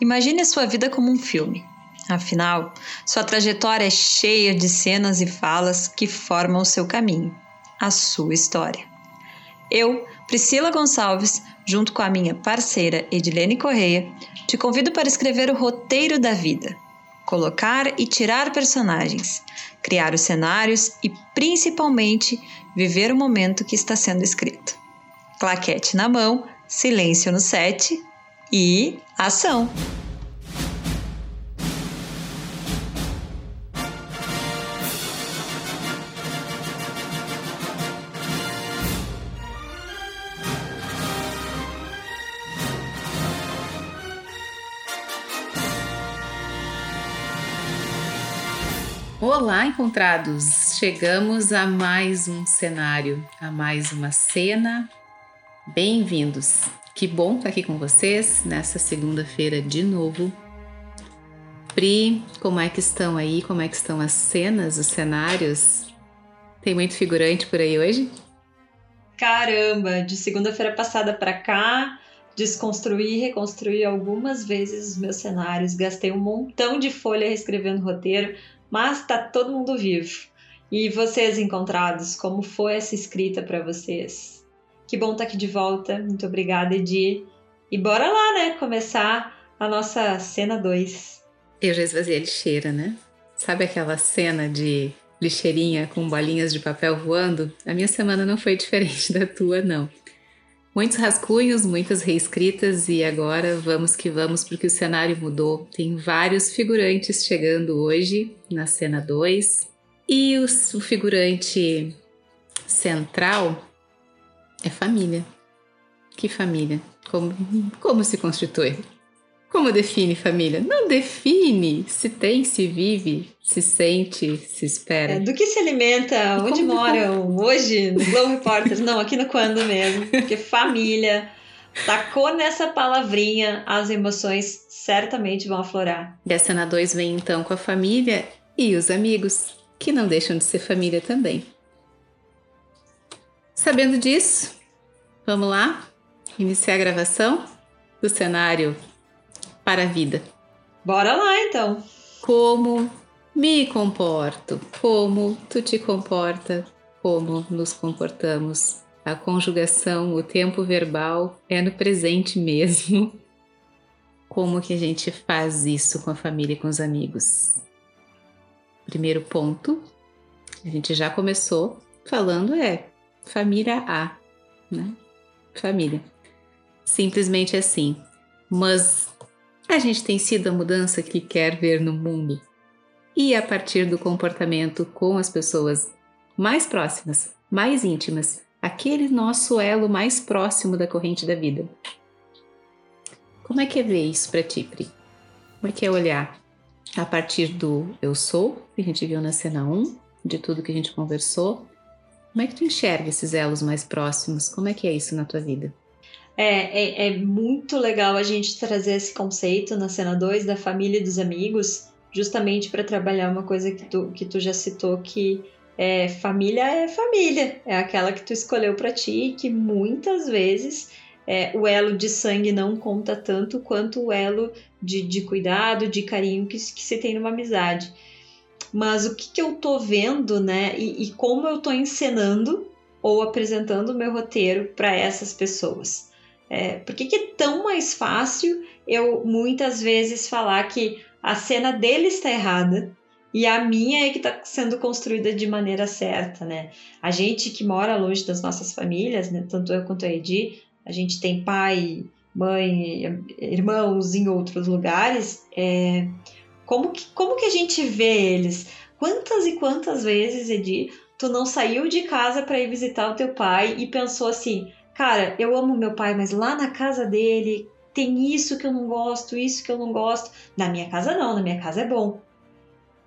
Imagine a sua vida como um filme. Afinal, sua trajetória é cheia de cenas e falas que formam o seu caminho, a sua história. Eu, Priscila Gonçalves, junto com a minha parceira Edilene Correia, te convido para escrever o roteiro da vida, colocar e tirar personagens, criar os cenários e, principalmente, viver o momento que está sendo escrito. Claquete na mão, silêncio no set e ação! Olá, encontrados! Chegamos a mais um cenário, a mais uma cena. Bem-vindos! Que bom estar aqui com vocês nessa segunda-feira de novo. Pri, como é que estão aí? Como é que estão as cenas, os cenários? Tem muito figurante por aí hoje? Caramba, de segunda-feira passada para cá, desconstruí e reconstruí algumas vezes os meus cenários, gastei um montão de folha reescrevendo roteiro, mas tá todo mundo vivo. E vocês encontrados, como foi essa escrita para vocês? Que bom estar tá aqui de volta. Muito obrigada, Edi. E bora lá, né? Começar a nossa cena 2. Eu já esvaziei a lixeira, né? Sabe aquela cena de lixeirinha com bolinhas de papel voando? A minha semana não foi diferente da tua, não. Muitos rascunhos, muitas reescritas e agora vamos que vamos porque o cenário mudou. Tem vários figurantes chegando hoje na cena 2 e o, o figurante central é família. Que família? Como, como se constitui? Como define família? Não define se tem, se vive, se sente, se espera. É, do que se alimenta, onde moram, hoje, no Globo Repórter. Não, aqui no Quando mesmo. Porque família, tacou nessa palavrinha, as emoções certamente vão aflorar. E a cena 2 vem então com a família e os amigos, que não deixam de ser família também. Sabendo disso, vamos lá iniciar a gravação do cenário para a vida. Bora lá então. Como me comporto? Como tu te comporta? Como nos comportamos? A conjugação, o tempo verbal é no presente mesmo. Como que a gente faz isso com a família e com os amigos? Primeiro ponto, a gente já começou falando é família A, né? Família. Simplesmente assim. Mas a gente tem sido a mudança que quer ver no mundo. E a partir do comportamento com as pessoas mais próximas, mais íntimas, aquele nosso elo mais próximo da corrente da vida. Como é que é ver isso para ti, Pri? Como é que é olhar a partir do eu sou, que a gente viu na cena 1, de tudo que a gente conversou, como é que tu enxerga esses elos mais próximos? Como é que é isso na tua vida? É, é, é muito legal a gente trazer esse conceito na cena 2 da família e dos amigos, justamente para trabalhar uma coisa que tu, que tu já citou que é, família é família, é aquela que tu escolheu para ti e que muitas vezes é, o elo de sangue não conta tanto quanto o elo de, de cuidado, de carinho que, que se tem numa amizade mas o que, que eu tô vendo, né? E, e como eu tô encenando ou apresentando o meu roteiro para essas pessoas. É, por que, é tão mais fácil eu muitas vezes falar que a cena dele está errada e a minha é que está sendo construída de maneira certa, né? A gente que mora longe das nossas famílias, né? tanto eu quanto a Edi, a gente tem pai, mãe, irmãos em outros lugares. É, como que, como que a gente vê eles? Quantas e quantas vezes, Edi, tu não saiu de casa para ir visitar o teu pai e pensou assim: cara, eu amo meu pai, mas lá na casa dele tem isso que eu não gosto, isso que eu não gosto. Na minha casa não, na minha casa é bom.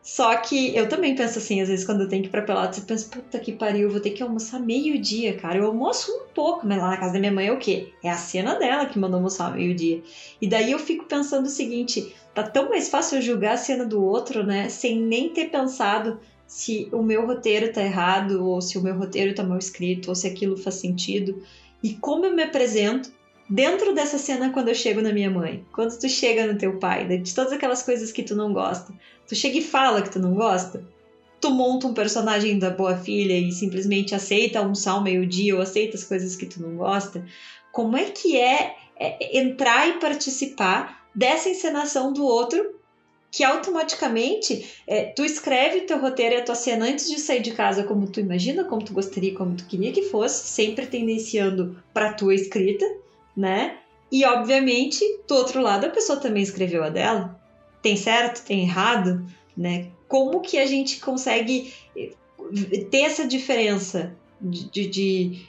Só que eu também penso assim, às vezes, quando eu tenho que ir pra Pelotas, eu penso, puta que pariu, vou ter que almoçar meio-dia, cara. Eu almoço um pouco, mas lá na casa da minha mãe é o quê? É a cena dela que mandou almoçar meio-dia. E daí eu fico pensando o seguinte: tá tão mais fácil eu julgar a cena do outro, né? Sem nem ter pensado se o meu roteiro tá errado, ou se o meu roteiro tá mal escrito, ou se aquilo faz sentido. E como eu me apresento dentro dessa cena quando eu chego na minha mãe, quando tu chega no teu pai, de todas aquelas coisas que tu não gosta, tu chega e fala que tu não gosta, tu monta um personagem da boa filha e simplesmente aceita almoçar ao meio-dia ou aceita as coisas que tu não gosta, como é que é, é entrar e participar dessa encenação do outro que automaticamente é, tu escreve o teu roteiro e a tua cena antes de sair de casa como tu imagina, como tu gostaria, como tu queria que fosse, sempre tendenciando para tua escrita, né? E obviamente, do outro lado, a pessoa também escreveu a dela. Tem certo, tem errado, né? Como que a gente consegue eh, ter essa diferença de, de,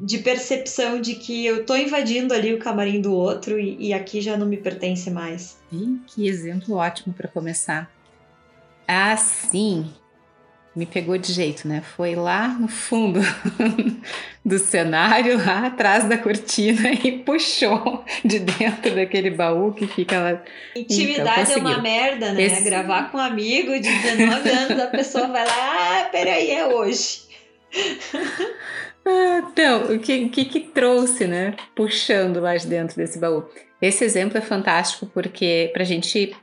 de percepção de que eu tô invadindo ali o camarim do outro e, e aqui já não me pertence mais. Ih, que exemplo ótimo para começar. Ah, sim. Me pegou de jeito, né? Foi lá no fundo do cenário, lá atrás da cortina e puxou de dentro daquele baú que fica lá. Intimidade então, é uma merda, né? Esse... Gravar com um amigo de 19 anos, a pessoa vai lá, ah, peraí, é hoje. Ah, então, o que, que, que trouxe, né? Puxando lá de dentro desse baú. Esse exemplo é fantástico porque para a gente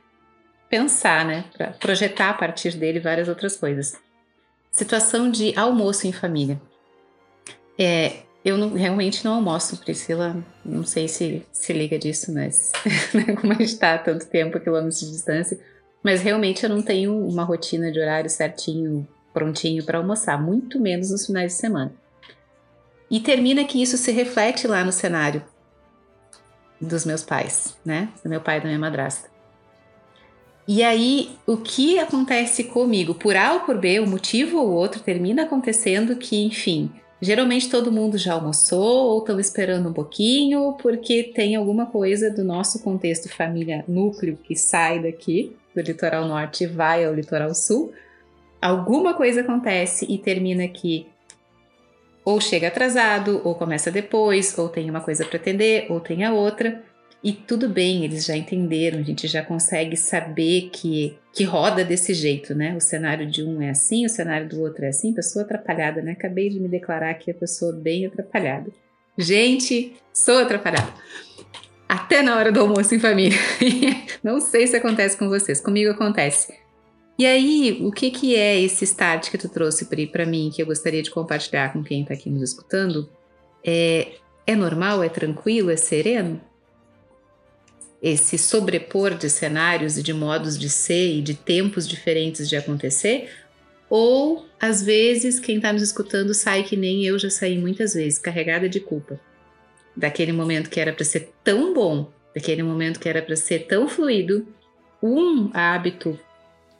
pensar, né? Para projetar a partir dele várias outras coisas. Situação de almoço em família. É, eu não, realmente não almoço, Priscila. Não sei se se liga disso, mas né, como a gente está tanto tempo, quilômetros de distância. Mas realmente eu não tenho uma rotina de horário certinho, prontinho para almoçar, muito menos nos finais de semana. E termina que isso se reflete lá no cenário dos meus pais, né? Do meu pai e da minha madrasta. E aí, o que acontece comigo? Por A ou por B, um motivo ou outro, termina acontecendo que, enfim, geralmente todo mundo já almoçou ou estão esperando um pouquinho, porque tem alguma coisa do nosso contexto família núcleo que sai daqui, do litoral norte e vai ao litoral sul. Alguma coisa acontece e termina que ou chega atrasado, ou começa depois, ou tem uma coisa para atender, ou tem a outra. E tudo bem, eles já entenderam, a gente já consegue saber que, que roda desse jeito, né? O cenário de um é assim, o cenário do outro é assim, pessoa atrapalhada, né? Acabei de me declarar aqui a pessoa bem atrapalhada. Gente, sou atrapalhada. Até na hora do almoço em família. Não sei se acontece com vocês, comigo acontece. E aí, o que, que é esse start que tu trouxe, Pri, para mim, que eu gostaria de compartilhar com quem está aqui nos escutando? É, é normal, é tranquilo, é sereno? Esse sobrepor de cenários e de modos de ser e de tempos diferentes de acontecer? Ou, às vezes, quem está nos escutando sai que nem eu já saí muitas vezes, carregada de culpa. Daquele momento que era para ser tão bom, daquele momento que era para ser tão fluido, um hábito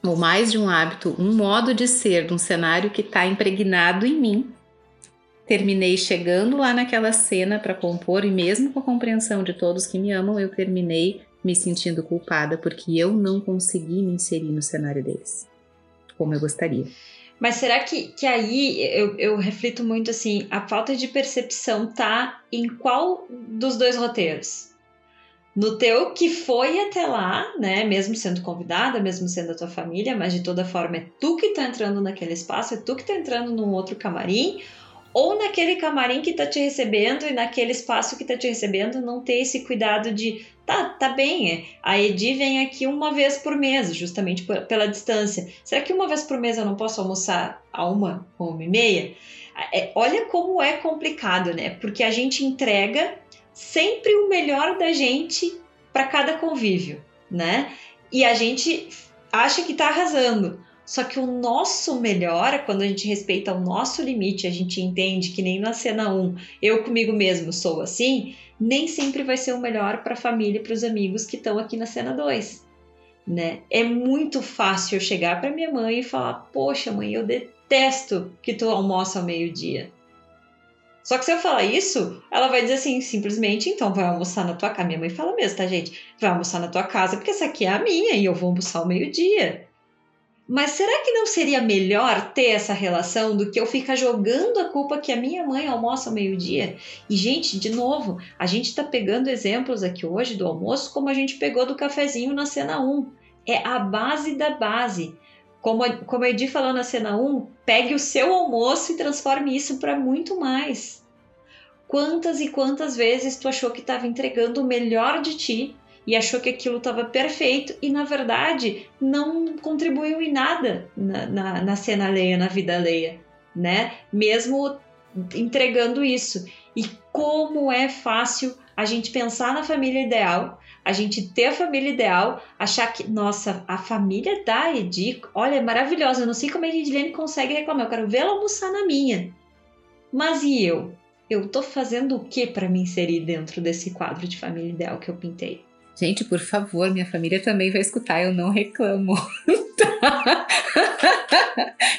ou mais de um hábito, um modo de ser de um cenário que está impregnado em mim. Terminei chegando lá naquela cena para compor, e mesmo com a compreensão de todos que me amam, eu terminei me sentindo culpada porque eu não consegui me inserir no cenário deles, como eu gostaria. Mas será que, que aí eu, eu reflito muito assim, a falta de percepção tá em qual dos dois roteiros? no teu que foi até lá, né? Mesmo sendo convidada, mesmo sendo a tua família, mas de toda forma é tu que tá entrando naquele espaço, é tu que tá entrando num outro camarim, ou naquele camarim que tá te recebendo e naquele espaço que tá te recebendo não ter esse cuidado de tá, tá bem, é, a Edi vem aqui uma vez por mês, justamente pela distância. Será que uma vez por mês eu não posso almoçar a uma, uma e meia? É, olha como é complicado, né? Porque a gente entrega sempre o melhor da gente para cada convívio, né? E a gente acha que está arrasando. Só que o nosso melhor, quando a gente respeita o nosso limite, a gente entende que nem na cena 1 eu comigo mesmo sou assim, nem sempre vai ser o melhor para a família e para os amigos que estão aqui na cena 2. Né? É muito fácil eu chegar para minha mãe e falar: Poxa, mãe, eu detesto que tu almoça ao meio-dia. Só que se eu falar isso, ela vai dizer assim, simplesmente, então vai almoçar na tua casa. Minha mãe fala mesmo, tá, gente? Vai almoçar na tua casa, porque essa aqui é a minha e eu vou almoçar ao meio-dia. Mas será que não seria melhor ter essa relação do que eu ficar jogando a culpa que a minha mãe almoça ao meio-dia? E, gente, de novo, a gente tá pegando exemplos aqui hoje do almoço como a gente pegou do cafezinho na cena 1. É a base da base. Como a, como a Edi falou na cena 1, pegue o seu almoço e transforme isso para muito mais. quantas e quantas vezes tu achou que estava entregando o melhor de ti e achou que aquilo estava perfeito e na verdade não contribuiu em nada na, na, na cena alheia, na vida alheia, né? Mesmo entregando isso. E como é fácil a gente pensar na família ideal, a gente ter a família ideal, achar que, nossa, a família da Edi, olha, é maravilhosa. Eu não sei como a Edilene consegue reclamar, eu quero vê-la almoçar na minha. Mas e eu? Eu tô fazendo o que para me inserir dentro desse quadro de família ideal que eu pintei? Gente, por favor, minha família também vai escutar, eu não reclamo.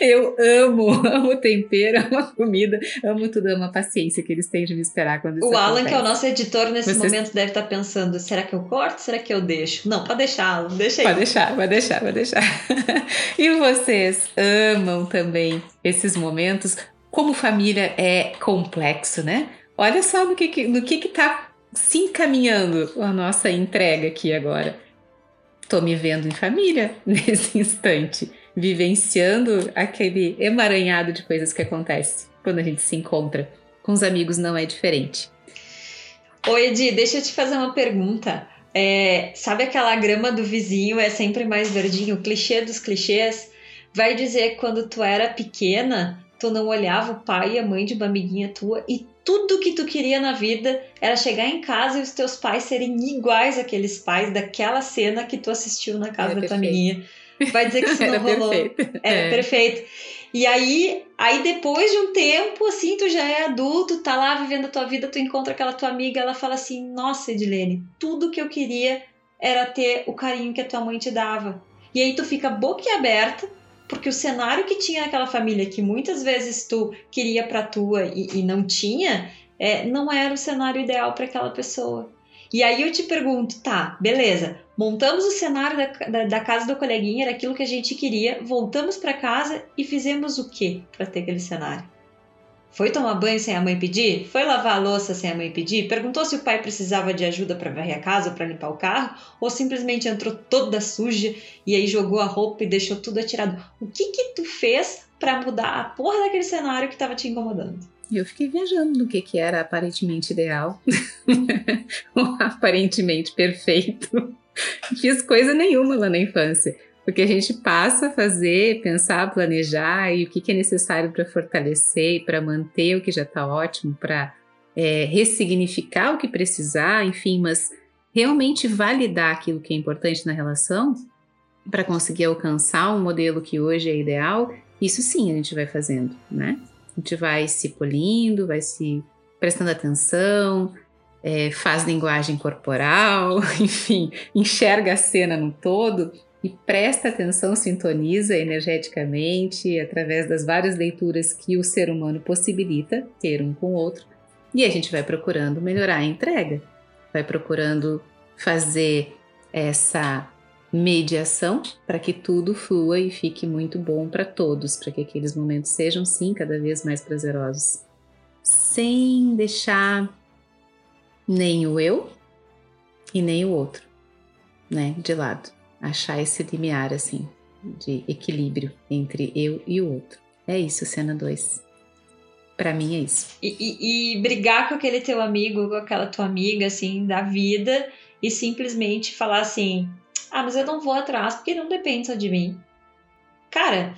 eu amo, amo tempero, amo a comida, amo tudo, amo a paciência que eles têm de me esperar quando isso O Alan, acontece. que é o nosso editor nesse Vocês... momento, deve estar pensando: será que eu corto? Será que eu deixo? Não, pode deixar, Alan, deixa aí. Pode deixar, pode deixar, pode deixar. e vocês amam também esses momentos? Como família é complexo, né? Olha só no que, no que, que tá se encaminhando a nossa entrega aqui agora. Tô me vendo em família nesse instante, vivenciando aquele emaranhado de coisas que acontece quando a gente se encontra. Com os amigos não é diferente. Oi, Edi, deixa eu te fazer uma pergunta. É, sabe aquela grama do vizinho é sempre mais verdinho? Clichê dos clichês vai dizer que quando tu era pequena, tu não olhava o pai e a mãe de uma amiguinha tua e tudo que tu queria na vida era chegar em casa e os teus pais serem iguais àqueles pais daquela cena que tu assistiu na casa era da tua amiguinha. Vai dizer que isso não rolou. Perfeito. Era é. perfeito. E aí, aí depois de um tempo, assim, tu já é adulto, tá lá vivendo a tua vida, tu encontra aquela tua amiga, ela fala assim: "Nossa, Edilene, tudo que eu queria era ter o carinho que a tua mãe te dava". E aí tu fica boquiaberta porque o cenário que tinha aquela família, que muitas vezes tu queria para tua e, e, não tinha, é, não era o cenário ideal para aquela pessoa. E aí eu te pergunto, tá, beleza, montamos o cenário da, da, da casa do coleguinha, era aquilo que a gente queria, voltamos para casa e fizemos o que para ter aquele cenário? Foi tomar banho sem a mãe pedir? Foi lavar a louça sem a mãe pedir? Perguntou se o pai precisava de ajuda para varrer a casa ou para limpar o carro? Ou simplesmente entrou toda suja e aí jogou a roupa e deixou tudo atirado? O que que tu fez para mudar a porra daquele cenário que estava te incomodando? Eu fiquei viajando no que, que era aparentemente ideal, aparentemente perfeito. Fiz coisa nenhuma lá na infância. Porque a gente passa a fazer, pensar, planejar e o que, que é necessário para fortalecer e para manter o que já está ótimo, para é, ressignificar o que precisar, enfim, mas realmente validar aquilo que é importante na relação para conseguir alcançar um modelo que hoje é ideal, isso sim a gente vai fazendo, né? A gente vai se polindo, vai se prestando atenção, é, faz linguagem corporal, enfim, enxerga a cena no todo e presta atenção, sintoniza energeticamente através das várias leituras que o ser humano possibilita ter um com o outro. E a gente vai procurando melhorar a entrega, vai procurando fazer essa mediação para que tudo flua e fique muito bom para todos, para que aqueles momentos sejam sim cada vez mais prazerosos, sem deixar nem o eu e nem o outro, né, de lado achar esse limiar assim de equilíbrio entre eu e o outro. É isso, cena 2. Para mim é isso. E, e, e, brigar com aquele teu amigo, com aquela tua amiga, assim, da vida e simplesmente falar assim: ah, mas eu não vou atrás porque não depende só de mim. Cara,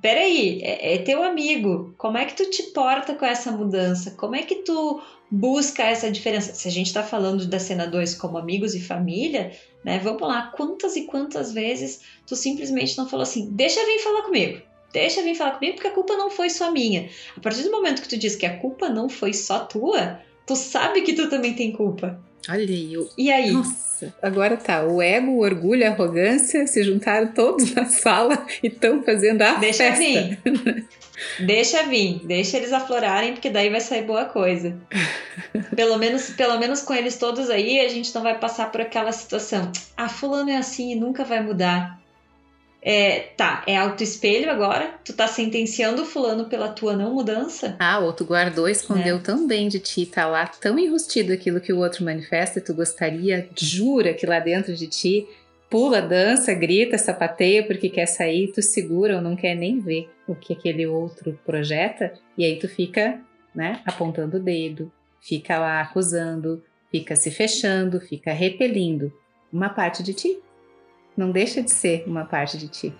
peraí, é, é teu amigo. Como é que tu te porta com essa mudança? Como é que tu busca essa diferença? Se a gente tá falando da cena 2 como amigos e família, né? Vamos lá, quantas e quantas vezes tu simplesmente não falou assim, deixa vir falar comigo, deixa vir falar comigo porque a culpa não foi só minha. A partir do momento que tu diz que a culpa não foi só tua, tu sabe que tu também tem culpa. Olha aí, eu... E aí? Nossa, agora tá, o ego, o orgulho, a arrogância se juntaram todos na sala e estão fazendo a deixa festa. Vir. Deixa vir, deixa eles aflorarem, porque daí vai sair boa coisa. Pelo menos, pelo menos com eles todos aí, a gente não vai passar por aquela situação. Ah, fulano é assim e nunca vai mudar. É, tá, é autoespelho agora. Tu tá sentenciando o fulano pela tua não mudança. Ah, o outro guardou, escondeu é. tão bem de ti, tá lá tão enrustido aquilo que o outro manifesta, e tu gostaria, jura que lá dentro de ti pula, dança, grita, sapateia porque quer sair, tu segura ou não quer nem ver o que aquele outro projeta, e aí tu fica, né, apontando o dedo, fica lá acusando, fica se fechando, fica repelindo uma parte de ti. Não deixa de ser uma parte de ti.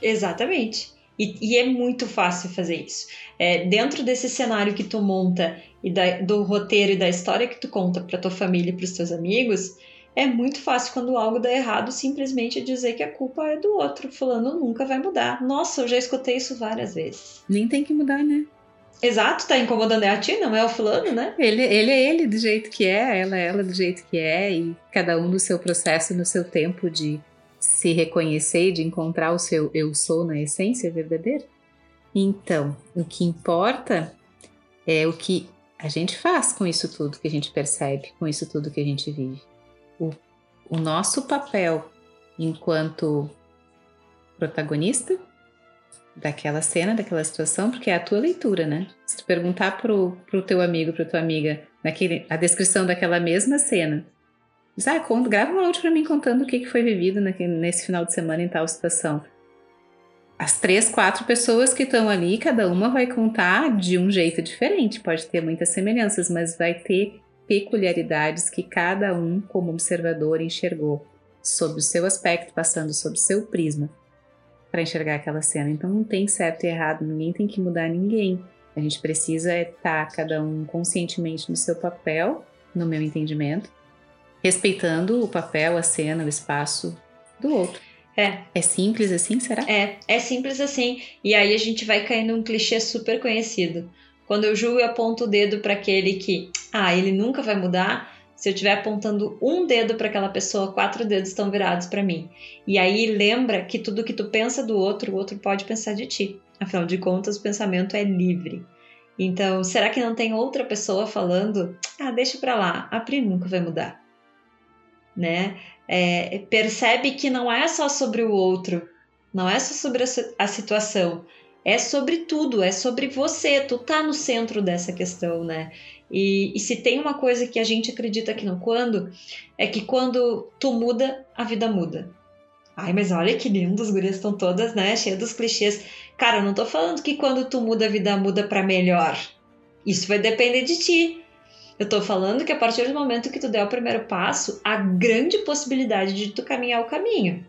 Exatamente. E, e é muito fácil fazer isso. É, dentro desse cenário que tu monta e da, do roteiro e da história que tu conta para tua família e para os teus amigos, é muito fácil quando algo dá errado simplesmente dizer que a culpa é do outro. Fulano nunca vai mudar. Nossa, eu já escutei isso várias vezes. Nem tem que mudar, né? Exato, tá incomodando é a ti, não é o fulano, né? Ele, ele é ele do jeito que é, ela é ela do jeito que é, e cada um no seu processo, no seu tempo de se reconhecer, de encontrar o seu eu sou na essência verdadeira. Então, o que importa é o que a gente faz com isso tudo que a gente percebe, com isso tudo que a gente vive. O, o nosso papel enquanto protagonista daquela cena, daquela situação, porque é a tua leitura, né? Se tu perguntar pro, pro teu amigo, pro tua amiga, naquele, a descrição daquela mesma cena, diz, ah, conta, grava um áudio pra mim contando o que, que foi vivido nesse final de semana em tal situação. As três, quatro pessoas que estão ali, cada uma vai contar de um jeito diferente. Pode ter muitas semelhanças, mas vai ter peculiaridades que cada um, como observador, enxergou sob o seu aspecto, passando sob o seu prisma para enxergar aquela cena. Então não tem certo e errado, ninguém tem que mudar ninguém. A gente precisa estar tá cada um conscientemente no seu papel, no meu entendimento, respeitando o papel, a cena, o espaço do outro. É. É simples assim, será? É, é simples assim. E aí a gente vai cair num clichê super conhecido. Quando eu julgo e aponto o dedo para aquele que, ah, ele nunca vai mudar, se eu estiver apontando um dedo para aquela pessoa, quatro dedos estão virados para mim. E aí lembra que tudo que tu pensa do outro, o outro pode pensar de ti. Afinal de contas, o pensamento é livre. Então, será que não tem outra pessoa falando? Ah, deixa para lá, a Pri nunca vai mudar. Né? É, percebe que não é só sobre o outro, não é só sobre a, a situação, é sobre tudo, é sobre você, tu tá no centro dessa questão, né? E, e, se tem uma coisa que a gente acredita que não quando, é que quando tu muda, a vida muda. Ai, mas olha que lindo, as gurias estão todas, né, cheias dos clichês. Cara, eu não tô falando que quando tu muda, a vida muda para melhor. Isso vai depender de ti. Eu tô falando que a partir do momento que tu der o primeiro passo, há grande possibilidade de tu caminhar o caminho.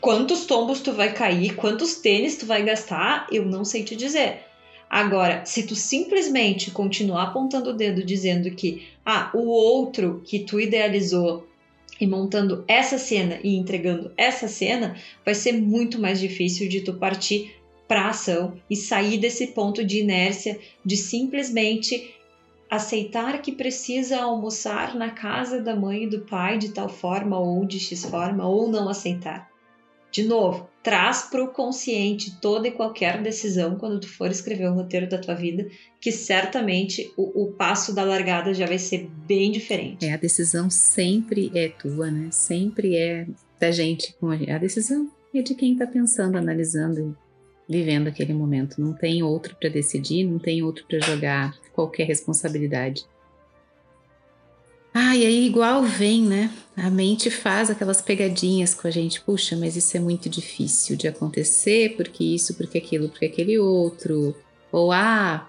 Quantos tombos tu vai cair, quantos tênis tu vai gastar, eu não sei te dizer Agora, se tu simplesmente continuar apontando o dedo dizendo que ah, o outro que tu idealizou e montando essa cena e entregando essa cena, vai ser muito mais difícil de tu partir para ação e sair desse ponto de inércia de simplesmente aceitar que precisa almoçar na casa da mãe e do pai de tal forma ou de X forma ou não aceitar. De novo, traz para o consciente toda e qualquer decisão quando tu for escrever o roteiro da tua vida, que certamente o, o, passo da largada já vai ser bem diferente. É, a decisão sempre é tua, né? Sempre é da gente. A decisão é de quem está pensando, analisando vivendo aquele momento. Não tem outro para decidir, não tem outro para jogar qualquer responsabilidade. Ah, e aí igual vem, né? A mente faz aquelas pegadinhas com a gente. Puxa, mas isso é muito difícil de acontecer, porque isso, porque aquilo, porque aquele outro. Ou ah,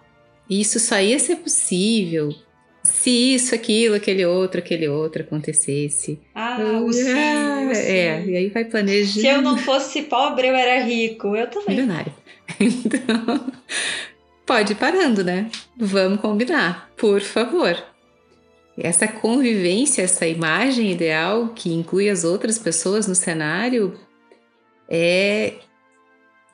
isso só ia ser possível se isso, aquilo, aquele outro, aquele outro acontecesse. Ah, o sim, o sim. É, e aí vai planejando. Se eu não fosse pobre, eu era rico. Eu também. Milionário. Então, pode ir parando, né? Vamos combinar, por favor. Essa convivência, essa imagem ideal que inclui as outras pessoas no cenário, é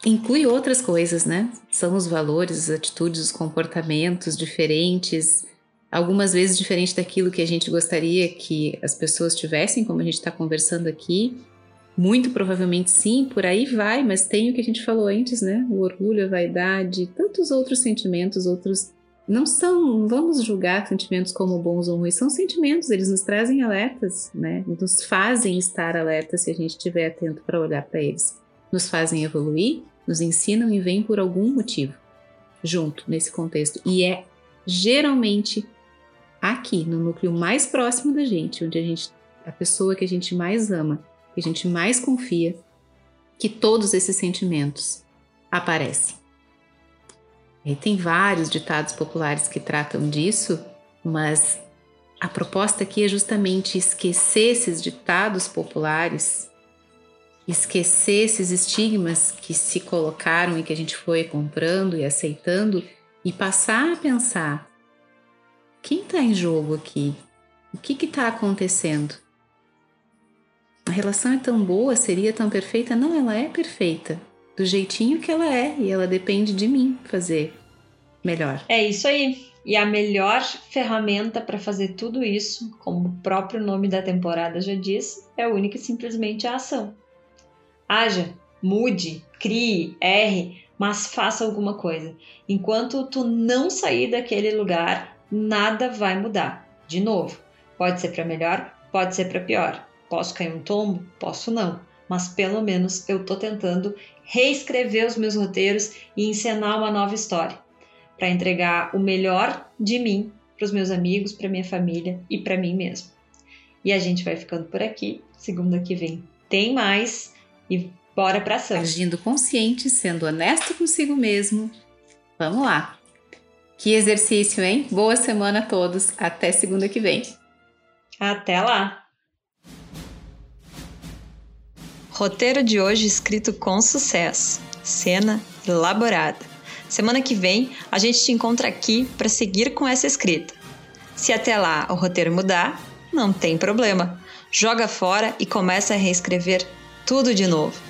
inclui outras coisas, né? São os valores, as atitudes, os comportamentos diferentes, algumas vezes diferente daquilo que a gente gostaria que as pessoas tivessem, como a gente está conversando aqui. Muito provavelmente sim, por aí vai, mas tem o que a gente falou antes, né? O orgulho, a vaidade, tantos outros sentimentos, outros não são, vamos julgar sentimentos como bons ou ruins, são sentimentos, eles nos trazem alertas, né? Nos fazem estar alertas se a gente estiver atento para olhar para eles. Nos fazem evoluir, nos ensinam e vêm por algum motivo junto nesse contexto. E é geralmente aqui, no núcleo mais próximo da gente, onde a gente a pessoa que a gente mais ama, que a gente mais confia, que todos esses sentimentos aparecem. E tem vários ditados populares que tratam disso, Mas a proposta aqui é justamente esquecer esses ditados populares, esquecer esses estigmas que se colocaram e que a gente foi comprando e aceitando e passar a pensar: quem está em jogo aqui? O que está acontecendo? A relação é tão boa, seria tão perfeita? Não, ela é perfeita, do jeitinho que ela é, e ela depende de mim fazer melhor. É isso aí. E a melhor ferramenta para fazer tudo isso, como o próprio nome da temporada já diz, é única e simplesmente a ação. Haja, mude, crie, erre, mas faça alguma coisa. Enquanto tu não sair daquele lugar, nada vai mudar. De novo, pode ser para melhor, pode ser para pior. Posso cair um tombo? Posso não. Mas pelo menos eu estou tentando reescrever os meus roteiros e encenar uma nova história para entregar o melhor de mim para os meus amigos, para minha família e para mim mesmo. E a gente vai ficando por aqui. Segunda que vem tem mais e bora para ação. Agindo consciente, sendo honesto consigo mesmo. Vamos lá. Que exercício, hein? Boa semana a todos. Até segunda que vem. Até lá. Roteiro de hoje escrito com sucesso. Cena elaborada. Semana que vem a gente te encontra aqui para seguir com essa escrita. Se até lá o roteiro mudar, não tem problema. Joga fora e começa a reescrever tudo de novo.